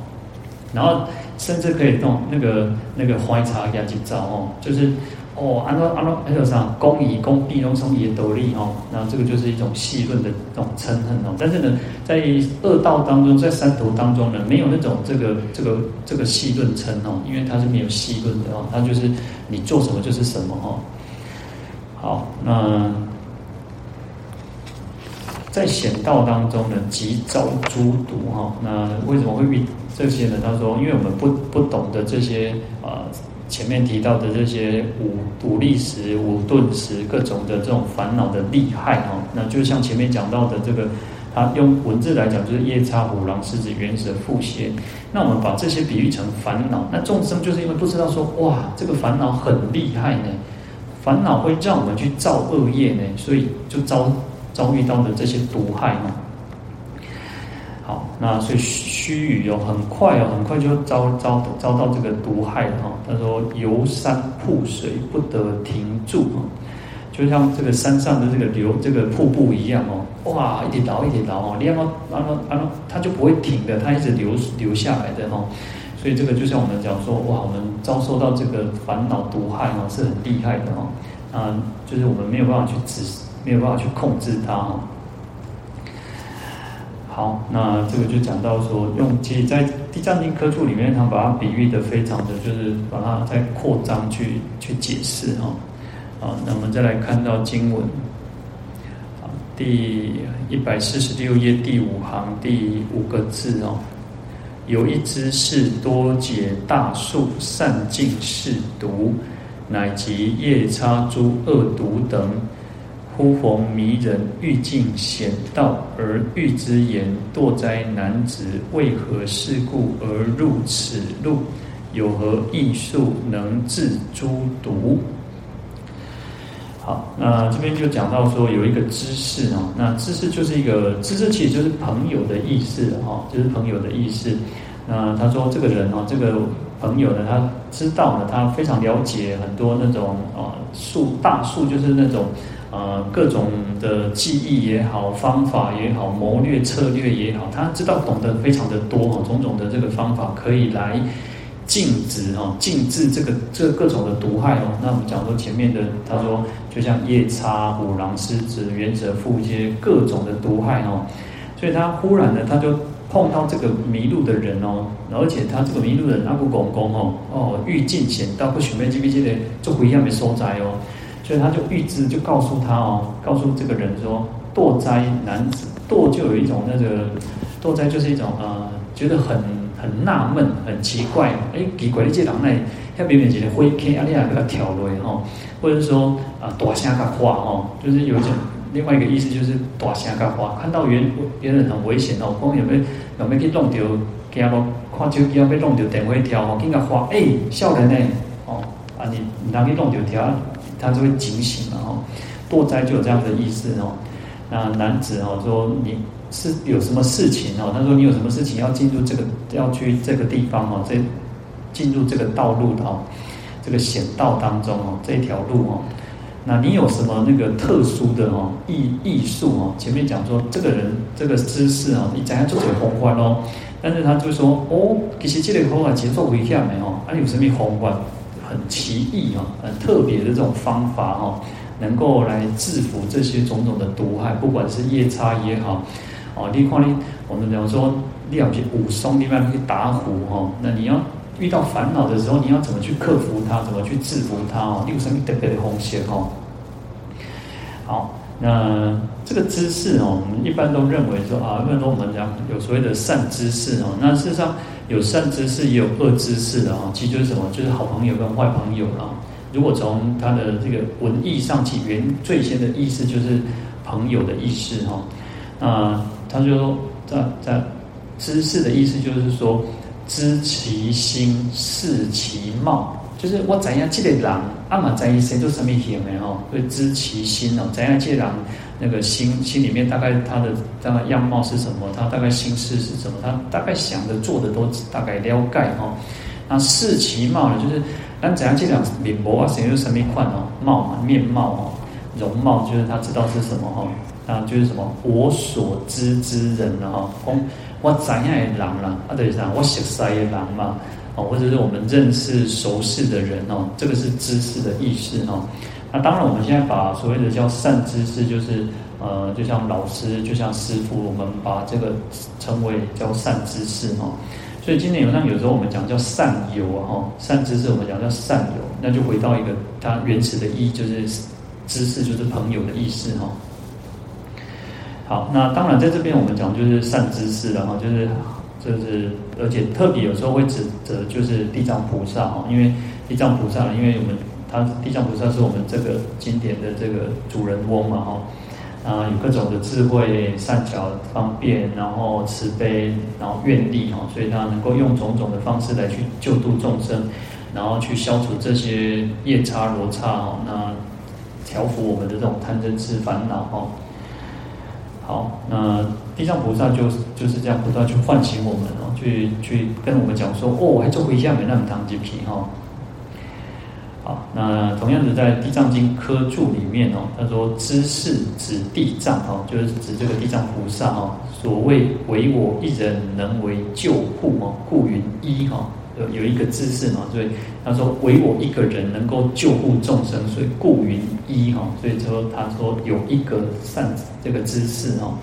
然后甚至可以弄那个那个怀茶给他去造哦，就是。哦，安怎安怎还有啥？公义公必龙从也得利哦，那这个就是一种细论的这种嗔恨哦。但是呢，在恶道当中，在三途当中呢，没有那种这个这个这个细论嗔哦，因为它是没有细论的哦，它就是你做什么就是什么哦。好，那在险道当中呢，即遭诸毒哈。那为什么会遇这些呢？他说，因为我们不不懂得这些啊。呃前面提到的这些五五力时、五钝时，各种的这种烦恼的厉害哦，那就像前面讲到的这个，他用文字来讲就是夜叉、虎狼、狮子、猿蛇、腹泻。那我们把这些比喻成烦恼，那众生就是因为不知道说，哇，这个烦恼很厉害呢，烦恼会让我们去造恶业呢，所以就遭遭遇到的这些毒害嘛。好，那所以须臾哦，很快哦，很快就遭遭遭到这个毒害了哈。他说游山瀑水不得停住哦，就像这个山上的这个流这个瀑布一样哦，哇，一直流一直流哦，然后然后然后它就不会停的，它一直流流下来的哈。所以这个就像我们讲说，哇，我们遭受到这个烦恼毒害哦，是很厉害的哈。啊，就是我们没有办法去止，没有办法去控制它哈。好，那这个就讲到说，用其实，在《地藏经》科注里面，他把它比喻的非常的就是把它再扩张去去解释哈。好，那我们再来看到经文，啊第一百四十六页第五行第五个字哦，有一知识多解大树善尽是毒，乃及夜叉诸恶毒等。忽逢迷人欲尽险道而欲之言，堕灾难值，为何事故而入此路？有何异术能治诸毒？好，那这边就讲到说有一个知识啊，那知识就是一个知识，其实就是朋友的意思哈，就是朋友的意思。那他说这个人哦，这个朋友呢，他知道呢，他非常了解很多那种啊树大树，就是那种呃各种的技艺也好，方法也好，谋略策略也好，他知道懂得非常的多哈，种种的这个方法可以来。禁止哈，禁止这个这各种的毒害哦。那我们讲说前面的，他说就像夜叉、虎狼、狮子、原者、附阶各种的毒害哦。所以他忽然呢，他就碰到这个迷路的人哦，而且他这个迷路的人阿不公公哦哦，欲进险道，不许被这边这里做回一样的收窄哦。所以他就预知就告诉他哦，告诉这个人说，堕灾男子堕就有一种那个堕灾就是一种呃，觉得很。很纳闷，很奇怪，哎，奇怪，你这人呢，他明明是个灰 K，啊，你还给他跳落吼，或者说啊，大声个话吼，就是有一种另外一个意思，就是大声个话，看到别别人很危险哦，讲有没有有没有去弄掉，惊咯，看手机要被弄掉电话条哦，跟个话，哎，少人呢，哦，啊，你你拿去弄掉条，他就会警醒嘛吼，堕灾就有这样的意思哦，那男子哦说你。是有什么事情哦？他说你有什么事情要进入这个要去这个地方哦？这进入这个道路的哦，这个险道当中哦，这条路哦，那你有什么那个特殊的哦艺艺术哦？前面讲说这个人这个姿势哦，你怎样做最宏观哦？但是他就说哦，其实这个方法节奏不一样的哦，啊有什么宏观很奇异哦，很特别的这种方法哦，能够来制服这些种种的毒害，不管是夜叉也好。哦，你看你，我们讲说，你要去武松，你要去打虎哈，那你要遇到烦恼的时候，你要怎么去克服它，怎么去制服它哦？你有什么特别的红线哦？好，那这个知识哦，我们一般都认为说啊，因为说我们讲有所谓的善知识哦，那事实上有善知识也有恶知识的啊，其实就是什么？就是好朋友跟坏朋友啊。如果从他的这个文义上起源，最先的意思就是朋友的意思哈，啊。他就说，在在知识的意思就是说，知其心，视其貌，就是我怎样这个人，阿玛在一生都什么行的吼，会知其心哦，怎样这个人那个心心里面大概他的大概样貌是什么，他大概心思是什么，他大概想的做的都大概了解哦。那视其貌呢，就是那怎样这个人面貌啊，谁有什么款哦，貌嘛，面貌哦，容貌就是他知道是什么哦。啊，就是什么我所知之人啊，讲我怎样的人啦，啊，等于啥，我熟悉的人嘛，或者是我们认识熟识的人哦，这个是知识的意思哦。那当然，我们现在把所谓的叫善知识，就是呃，就像老师，就像师傅，我们把这个称为叫善知识哦。所以今天有那有时候我们讲叫善友啊，哈，善知识我们讲叫善友，那就回到一个它原始的意义，就是知识就是朋友的意思哈。好，那当然在这边我们讲就是善知识了哈，就是就是，而且特别有时候会指责就是地藏菩萨哈，因为地藏菩萨，因为我们他地藏菩萨是我们这个经典的这个主人翁嘛哈，啊有各种的智慧、善巧、方便，然后慈悲，然后愿力哈，所以他能够用种种的方式来去救度众生，然后去消除这些夜叉罗刹哈，那调伏我们的这种贪嗔痴烦恼哈。好，那地藏菩萨就就是这样不断去唤醒我们哦，去去跟我们讲说，哦，还做回向没那么长几皮哈。好，那同样的在《地藏经》科注里面哦，他说知是指地藏哦，就是指这个地藏菩萨哦，所谓唯我一人能为救护哦，故云一哈。有一个知识嘛，所以他说唯我一个人能够救护众生，所以故云一哈，所以说他说有一个善这个知识哈，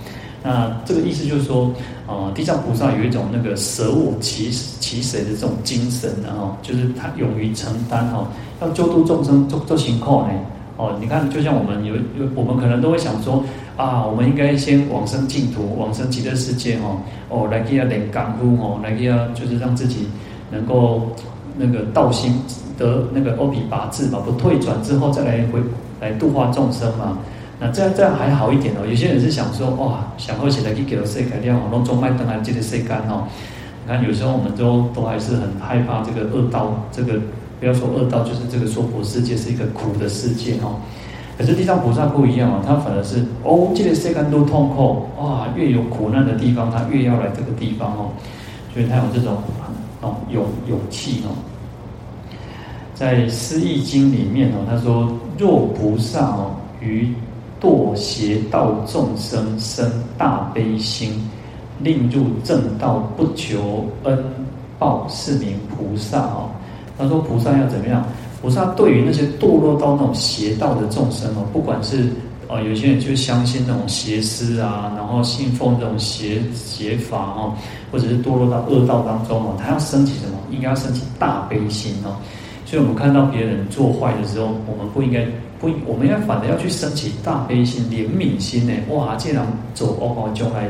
那这个意思就是说，呃，地藏菩萨有一种那个舍我其其谁的这种精神的哈，就是他勇于承担哈，要救度众生做做情况呢，哦，你看就像我们有有我们可能都会想说啊，我们应该先往生净土，往生极乐世界哈，哦，来给他点功夫哦，来给他就是让自己。能够那个道心得那个欧比拔智嘛，不退转之后再来回来度化众生嘛。那这样这样还好一点哦。有些人是想说哇，想喝起来去给了世界这样，然后中脉灯还记得谁干哦。你看有时候我们都都还是很害怕这个恶道，这个不要说恶道，就是这个娑婆世界是一个苦的世界哦。可是地藏菩萨不一样啊，他反而是哦，这个世间都痛苦哇，越有苦难的地方，他越要来这个地方哦，所以他有这种哦勇勇气哦。在《思义经》里面哦，他说：若菩萨哦，于堕邪道众生生大悲心，令入正道，不求恩报，是名菩萨哦。他说菩萨要怎么样？菩萨对于那些堕落到那种邪道的众生哦，不管是呃有些人就相信那种邪师啊，然后信奉这种邪邪法哦，或者是堕落到恶道当中哦，他要升起什么？应该要升起大悲心哦。所以我们看到别人做坏的时候，我们不应该不，我们要反而要去升起大悲心、怜悯心呢。哇，既然走恶道就来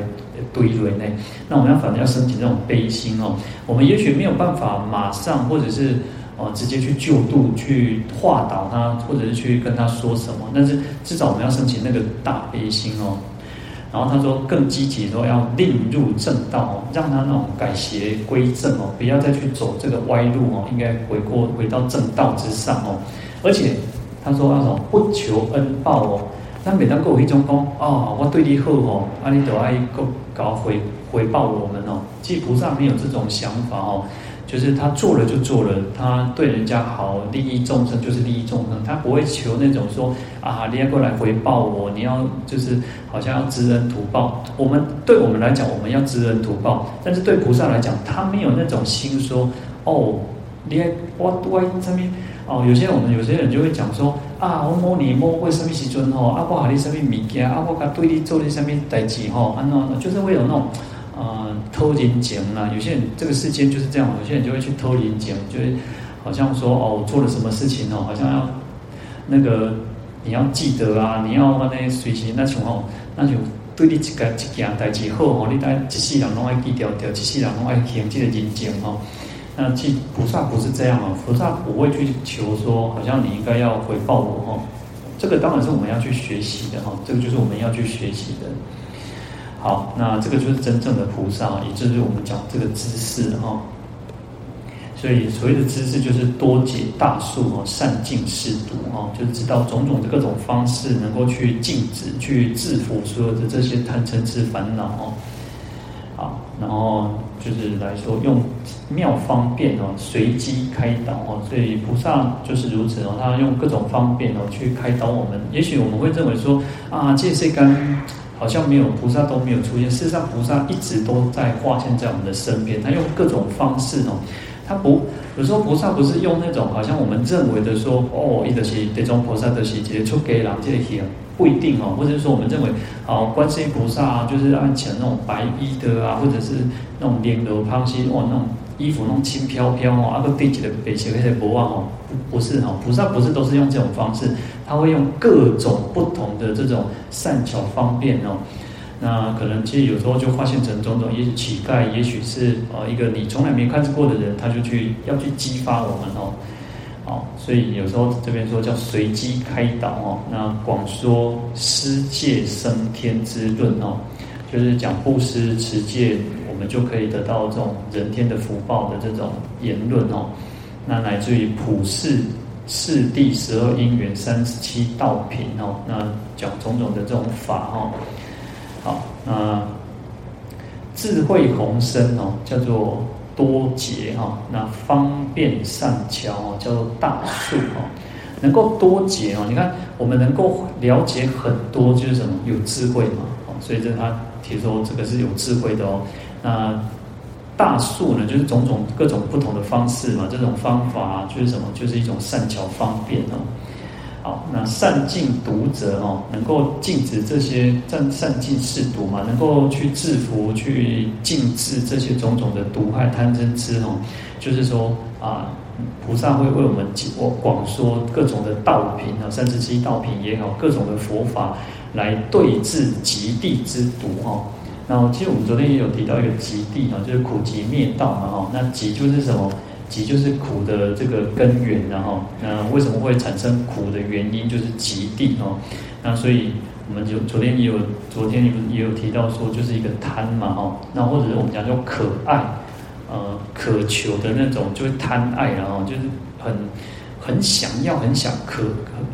堆人呢，那我们要反而要升起这种悲心哦。我们也许没有办法马上或者是。哦，直接去救度、去化导他，或者是去跟他说什么，但是至少我们要升起那个大悲心哦。然后他说更积极说要令入正道哦，让他那种改邪归正哦，不要再去走这个歪路哦，应该回过回到正道之上哦。而且他说那种不求恩报哦，那每当过一种功啊，我对你好哦，啊你都爱够搞回回报我们哦。其实菩萨没有这种想法哦。就是他做了就做了，他对人家好，利益众生就是利益众生，他不会求那种说啊，你要过来回报我，你要就是好像要知恩图报。我们对我们来讲，我们要知恩图报，但是对菩萨来讲，他没有那种心说哦，你我我上面哦，有些我们有些人就会讲说啊，我摸你摸会什么时阵吼，啊我和你什么物件，啊我甲对你做的什么代志吼，啊那就是会有那种。啊、偷人情啊！有些人这个世间就是这样，有些人就会去偷人情，就是好像说哦，我做了什么事情哦，好像要那个你要记得啊，你要那随行那种哦，那就对你一个一件代志好哦，你大概一世人拢爱记掉掉，一世人拢爱还这个人情哦。那其菩萨不是这样哦，菩萨不会去求说，好像你应该要回报我哦。这个当然是我们要去学习的哈，这个就是我们要去学习的。好，那这个就是真正的菩萨，也就是我们讲这个知识哈。所以所谓的知识，就是多解大数哦，善尽世毒哦，就是知道种种的各种方式，能够去禁止、去制服所有的这些贪嗔痴烦恼哦。好，然后就是来说用妙方便哦，随机开导哦。所以菩萨就是如此哦，他用各种方便哦去开导我们。也许我们会认为说啊，这些干。好像没有菩萨都没有出现，事实上菩萨一直都在化现在我们的身边。他用各种方式哦，他不有时候菩萨不是用那种好像我们认为的说哦，一个是这种菩萨的细节出给人这些，不一定哦。或者是说我们认为哦，观世音菩萨啊，就是按前那种白衣的啊，或者是那种莲罗胖西哦，那种衣服那种轻飘飘哦，啊个对起的北斜那些博望哦，不不是哈，菩萨不是都是用这种方式。他会用各种不同的这种善巧方便哦，那可能其实有时候就化现成种种，也许乞丐，也许是呃一个你从来没看过的人，他就去要去激发我们哦，好，所以有时候这边说叫随机开导哦，那广说施戒升天之论哦，就是讲布施持戒，我们就可以得到这种人天的福报的这种言论哦，那乃至于普世。四谛十二因缘三十七道品哦，那讲种种的这种法哦，好，那智慧宏深哦，叫做多劫哈，那方便善巧哦，叫做大数哦，能够多劫哦，你看我们能够了解很多，就是什么有智慧嘛，哦，所以这他提出这个是有智慧的哦，那。大数呢，就是种种各种不同的方式嘛，这种方法就是什么？就是一种善巧方便哦。好，那善尽毒者哦，能够禁止这些善善尽四毒嘛，能够去制服、去禁止这些种种的毒害贪嗔痴哦。就是说啊，菩萨会为我们广广说各种的道品啊，三十七道品也好，各种的佛法来对治极地之毒哦。然后，其实我们昨天也有提到一个极地哈，就是苦集灭道嘛哈。那集就是什么？集就是苦的这个根源，然后那为什么会产生苦的原因就是极地哦。那所以我们就昨天也有，昨天也有提到说，就是一个贪嘛哈。那或者是我们讲叫可爱，呃，渴求的那种，就是贪爱然后就是很很想要、很想渴、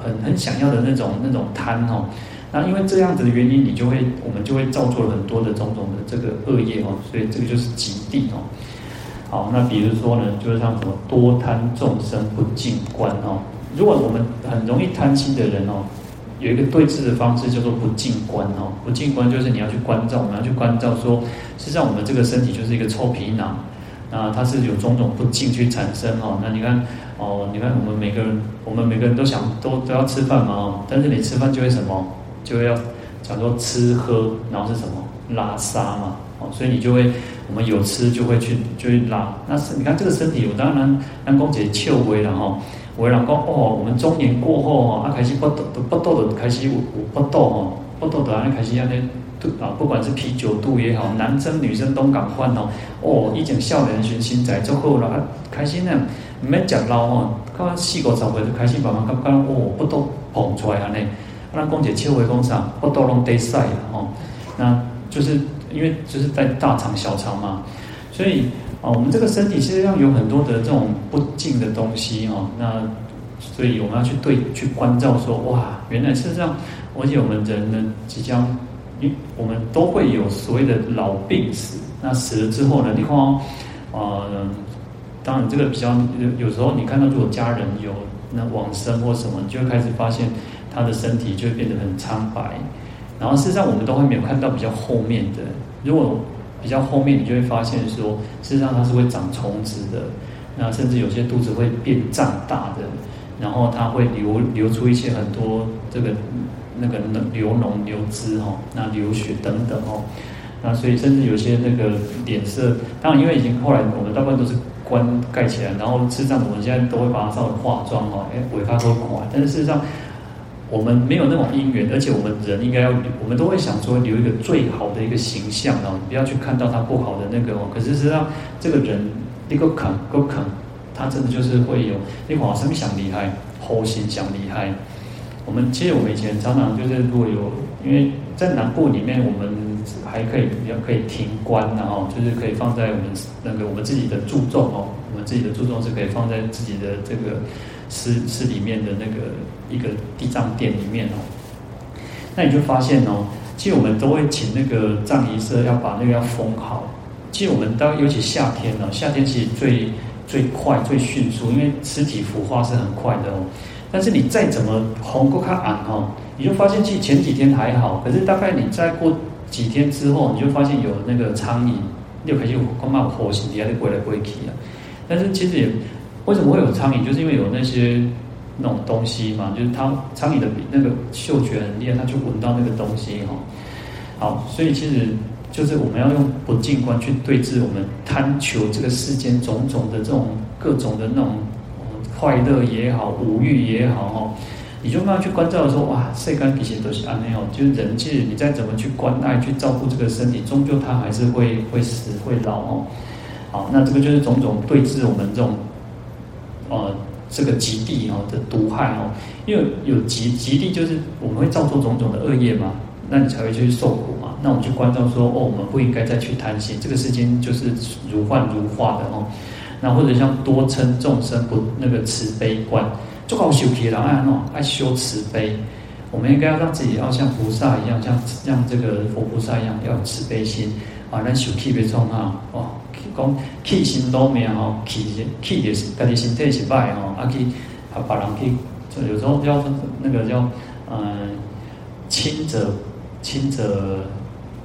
很很想要的那种那种贪哦。那因为这样子的原因，你就会我们就会造作了很多的种种的这个恶业哦。所以这个就是极地哦。好，那比如说呢，就是像什么多贪众生不净观哦。如果我们很容易贪心的人哦，有一个对治的方式叫做不净观哦。不净观就是你要去关照，我们要去关照说，实际上我们这个身体就是一个臭皮囊，那它是有种种不净去产生哦。那你看哦，你看我们每个人，我们每个人都想都都要吃饭嘛哦，但是你吃饭就会什么，就要讲说吃喝，然后是什么拉撒嘛哦，所以你就会。我们有吃就会去就会拉，那是你看这个身体，我当然让公姐笑微了哈。我老公哦，我们中年过后哈，啊开始不抖不抖的开始有不抖哈，不抖的啊开始让那度啊，不管是啤酒肚也好，男生女生都敢换哦。哦，一整少年寻新仔之后了啊，开心呢，没讲老哦，刚四五十岁就开始慢慢刚刚哦，不抖捧出来啊呢，让公姐笑微讲啥，不抖拢得赛了哦，那就是。因为就是在大肠小肠嘛，所以啊，我们这个身体实际上有很多的这种不净的东西哦。那所以我们要去对去关照说，哇，原来事实上。而且我们人呢，即将，因我们都会有所谓的老病死。那死了之后呢，你看啊、呃，当然这个比较有有时候你看到如果家人有那往生或什么，你就会开始发现他的身体就会变得很苍白。然后事实上，我们都会没有看到比较后面的。如果比较后面，你就会发现说，事实上它是会长虫子的。那甚至有些肚子会变胀大的，然后它会流流出一些很多这个那个流脓流汁哈，那流血等等哦。那所以甚至有些那个脸色，当然因为已经后来我们大部分都是棺盖起来，然后事实上我们现在都会把它稍微化妆哦，哎，尾巴都垮。但是事实上。我们没有那种因缘，而且我们人应该要，我们都会想说留一个最好的一个形象啊，不要去看到他不好的那个哦。可是实际上，这个人一个肯，个肯，他真的就是会有，你往生想厉害，后心想厉害。我们其实我们以前常常就是如果有，因为在南部里面，我们还可以比较可以停棺，然后就是可以放在我们那个我们自己的注重哦，我们自己的注重是可以放在自己的这个。寺寺里面的那个一个地藏殿里面哦，那你就发现哦，其实我们都会请那个葬仪社要把那个要封好。其实我们到尤其夏天哦，夏天其实最最快最迅速，因为尸体腐化是很快的哦。但是你再怎么红过它暗哦，你就发现其实前几天还好，可是大概你再过几天之后，你就发现有那个苍蝇又开始有光冒火星底下就飞来过去了。但是其实也。为什么会有苍蝇？就是因为有那些那种东西嘛，就是它苍蝇的那个嗅觉很厉害，它就闻到那个东西哈。好，所以其实就是我们要用不净观去对治我们贪求这个世间种种的这种各种的那种快乐也好，无欲也好哈。你就慢慢去关照说，哇，世间其实都是安内哦，就是人，其实你再怎么去关爱、去照顾这个身体，终究它还是会会死、会老哦。好，那这个就是种种对治我们这种。呃，这个极地哦的毒害哦，因为有极极地，就是我们会造作种种的恶业嘛，那你才会去受苦嘛。那我们就关照说，哦，我们不应该再去贪心，这个世间就是如幻如化的哦。那或者像多嗔众生不那个慈悲观，做好修皮了啊，喏，爱修慈悲，我们应该要让自己要像菩萨一样，像像这个佛菩萨一样，要有慈悲心啊，咱受气别冲啊，哦。讲气心都没有吼，气气也是，家己身体是坏吼，啊去啊别人去，就有时候叫那个叫嗯亲者亲者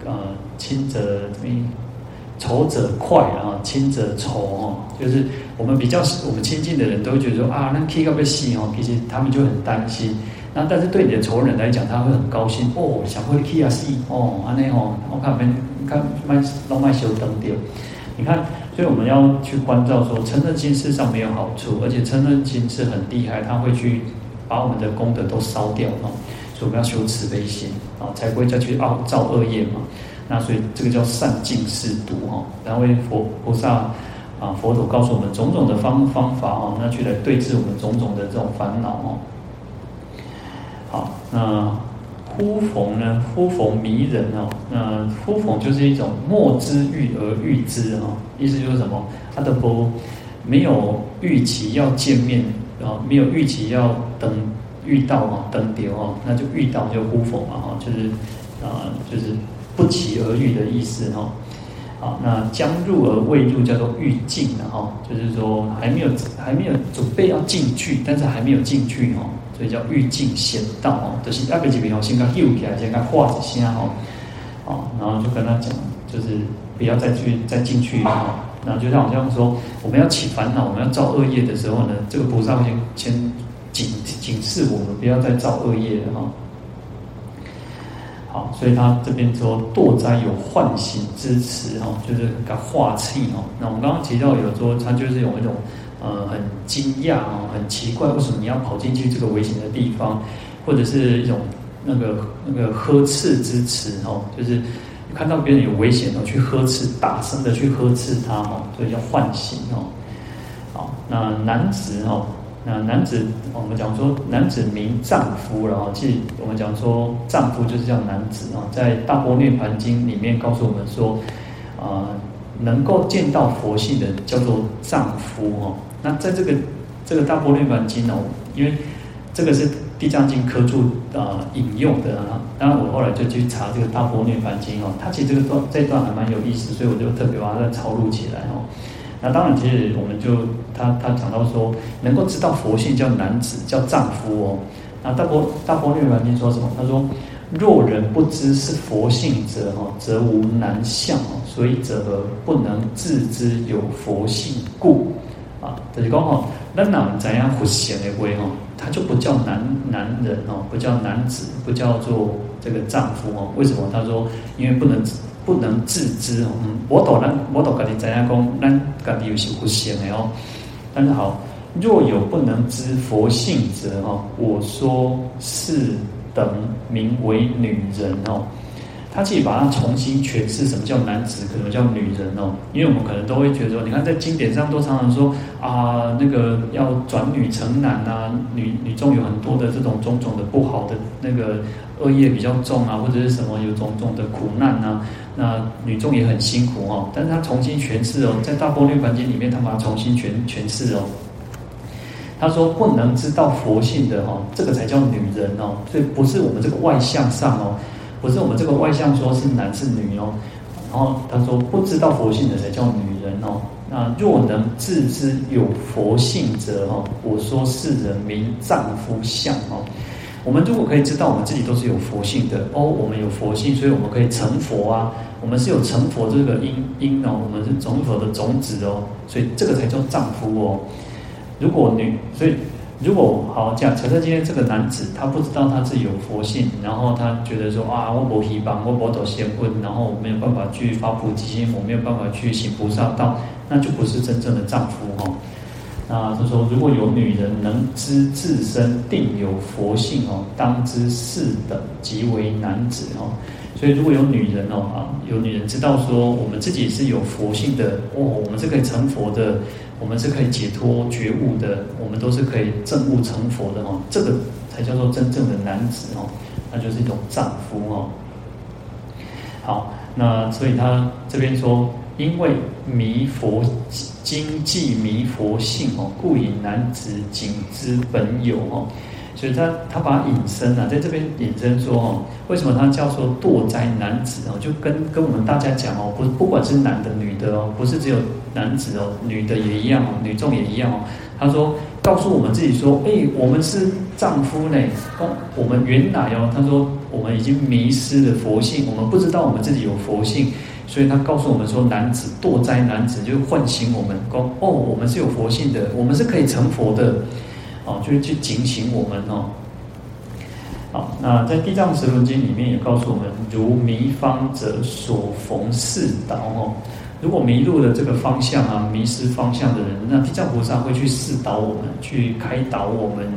呃亲者什么仇者快啊，亲者仇哦，就是我们比较我们亲近的人都会觉得说啊，那气要被吸哦，其实他们就很担心。那但是对你的仇人来讲，他会很高兴哦，想会气啊死哦，安尼哦，我看没看卖老卖修灯掉。你看，所以我们要去关照说，嗔恨心事上没有好处，而且嗔恨心是很厉害，它会去把我们的功德都烧掉哦。所以我们要修慈悲心啊，才不会再去造造恶业嘛。那所以这个叫善尽四毒哈。然后为佛菩萨啊，佛陀告诉我们种种的方方法哦，那去来对治我们种种的这种烦恼哦。好，那。忽逢呢？忽逢迷人哦。那忽逢就是一种莫之欲而欲之哦。意思就是什么？他的不没有预期要见面，啊没有预期要等遇到哦，等别哦，那就遇到就忽逢嘛哈，就是啊就是不期而遇的意思哈。好，那将入而未入叫做欲进的哈，就是说还没有还没有准备要进去，但是还没有进去哦，所以叫欲进先到哦，就是阿个这边哦，先跟右起来，先跟画一下哦，好，然后就跟他讲，就是不要再去再进去哈，那就像好像说我们要起烦恼，我们要造恶业的时候呢，这个菩萨先先警警示我们不要再造恶业了哈。好所以他这边说堕灾有唤醒之词哈，就是个化气哈。那我们刚刚提到有说他就是有一种呃很惊讶哦，很奇怪，为什么你要跑进去这个危险的地方，或者是一种那个那个呵斥之词哦，就是看到别人有危险哦，去呵斥，大声的去呵斥他哦，所以叫唤醒哦。好，那男子哦。那男子，我们讲说男子名丈夫，然后即我们讲说丈夫就是叫男子哦，在《大波涅盘经》里面告诉我们说，啊，能够见到佛性的叫做丈夫哦。那在这个这个《大波涅槃经》哦，因为这个是《地藏经》科注啊引用的啊，当然我后来就去查这个《大波涅槃经》哦，它其实这个段这段还蛮有意思，所以我就特别把它抄录起来哦。那当然，其实我们就他他讲到说，能够知道佛性叫男子，叫丈夫哦。那大波大波涅槃经说什么？他说：若人不知是佛性者哦，则无男相哦。所以者不能自知有佛性故啊？就是讲哦，那哪怎样不显的为哈？他就不叫男男人哦，不叫男子，不叫做这个丈夫哦。为什么？他说，因为不能。不能自知哦，我懂咱我懂家己怎样讲，咱家己有是不行的哦。但是好，若有不能知佛性者哦，我说是等名为女人哦。他自己把它重新诠释，什么叫男子，可能叫女人哦。因为我们可能都会觉得说，你看在经典上都常常说啊，那个要转女成男啊，女女众有很多的这种种种的不好的那个恶业比较重啊，或者是什么有种种的苦难啊。那女众也很辛苦哦，但是他重新诠释哦，在大般涅槃经里面，他把它重新诠诠释哦。他说不能知道佛性的哦，这个才叫女人哦，所以不是我们这个外相上哦，不是我们这个外相说是男是女哦。然后他说不知道佛性的才叫女人哦。那若能自知有佛性者哦，我说是人名丈夫相哦。我们如果可以知道我们自己都是有佛性的哦，我们有佛性，所以我们可以成佛啊。我们是有成佛这个因因哦，我们是成佛的种子哦，所以这个才叫丈夫哦。如果女，所以如果好讲，假设今天这个男子他不知道他自己有佛性，然后他觉得说啊，我没希望，我没得仙婚，然后我没有办法去发菩提心，我没有办法去行菩萨道，那就不是真正的丈夫哦。那就说，如果有女人能知自身定有佛性哦，当知是等即为男子哦。所以如果有女人哦啊，有女人知道说我们自己是有佛性的哦，我们是可以成佛的，我们是可以解脱觉悟的，我们都是可以证悟成佛的哦，这个才叫做真正的男子哦，那就是一种丈夫哦。好，那所以他这边说。因为迷佛经济迷佛性哦，故以男子仅知本有哦，所以他他把引申啊，在这边引申说哦，为什么他叫做堕灾男子哦？就跟跟我们大家讲哦，不不管是男的女的哦，不是只有男子哦，女的也一样哦，女众也一样哦。他说告诉我们自己说，哎，我们是丈夫呢，我们原来哦，他说我们已经迷失了佛性，我们不知道我们自己有佛性。所以他告诉我们说，男子堕灾，男子就唤醒我们，说哦，我们是有佛性的，我们是可以成佛的，哦，就是去警醒我们哦。好，那在《地藏十轮经》里面也告诉我们，如迷方者所逢示导哦。如果迷路了这个方向啊，迷失方向的人，那地藏菩萨会去示导我们，去开导我们，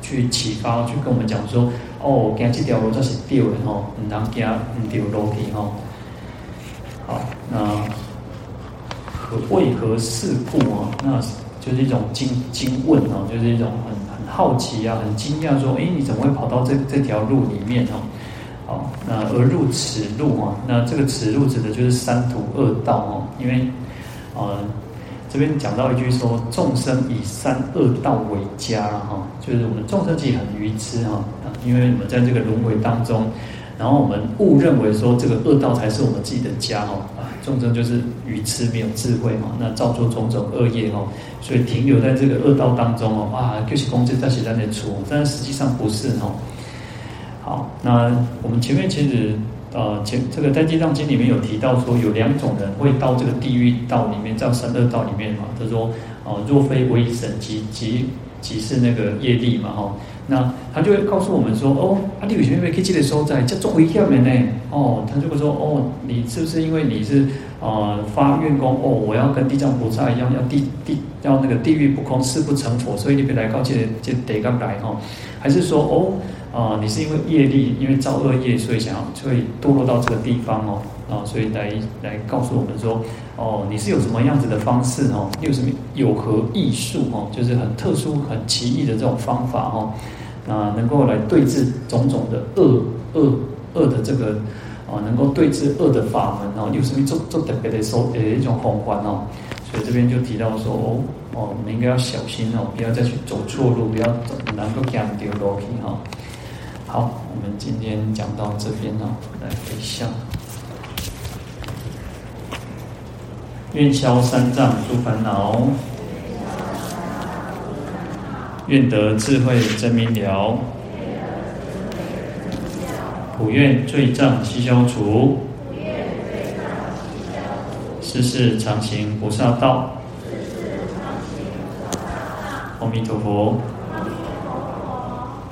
去启发，去跟我们讲说，哦，走这条路这是对的哦，唔能走唔对路去哦。好，那何为何事故啊？那就是一种惊惊问哦，就是一种很很好奇啊，很惊讶，说：哎，你怎么会跑到这这条路里面哦？好，那而入此路啊，那这个此路指的就是三途恶道哦，因为呃，这边讲到一句说，众生以三恶道为家哈，就是我们众生其实很愚痴哈，因为我们在这个轮回当中，然后我们误认为说这个恶道才是我们自己的家哈，啊，众生就是愚痴没有智慧嘛，那造作种种恶业哈，所以停留在这个恶道当中哦，啊，就是工资在写在那出，但实际上不是哈。好，那我们前面其实。呃，前这个《在经藏经》里面有提到说，有两种人会到这个地狱道里面，在三恶道里面嘛。他说，哦、若非为神即即即是那个业力嘛，哈。那他就会告诉我们说，哦，啊，你为什么会去这个所在，叫做危险的呢？哦，他就会说，哦，你是不是因为你是呃发愿功？哦，我要跟地藏菩萨一样，要地地要那个地狱不空，誓不成佛，所以你别来告这这得刚来哈？还是说，哦？啊、呃，你是因为业力，因为造恶业，所以想要，所以堕落到这个地方哦，啊，所以来来告诉我们说，哦，你是有什么样子的方式哦，你有什么有何异术哦，就是很特殊、很奇异的这种方法哦，啊，能够来对治种种的恶恶恶的这个啊，能够对治恶的法门哦，有什么做做特别的收呃一种宏观哦，所以这边就提到说，哦，哦，我们应该要小心哦，不要再去走错路，不要走能够讲丢路去哈。好，我们今天讲到这边呢，来回向，愿消三障诸烦恼，愿得智慧真明了，普愿罪障悉消除，世世常行菩萨道，阿弥陀佛。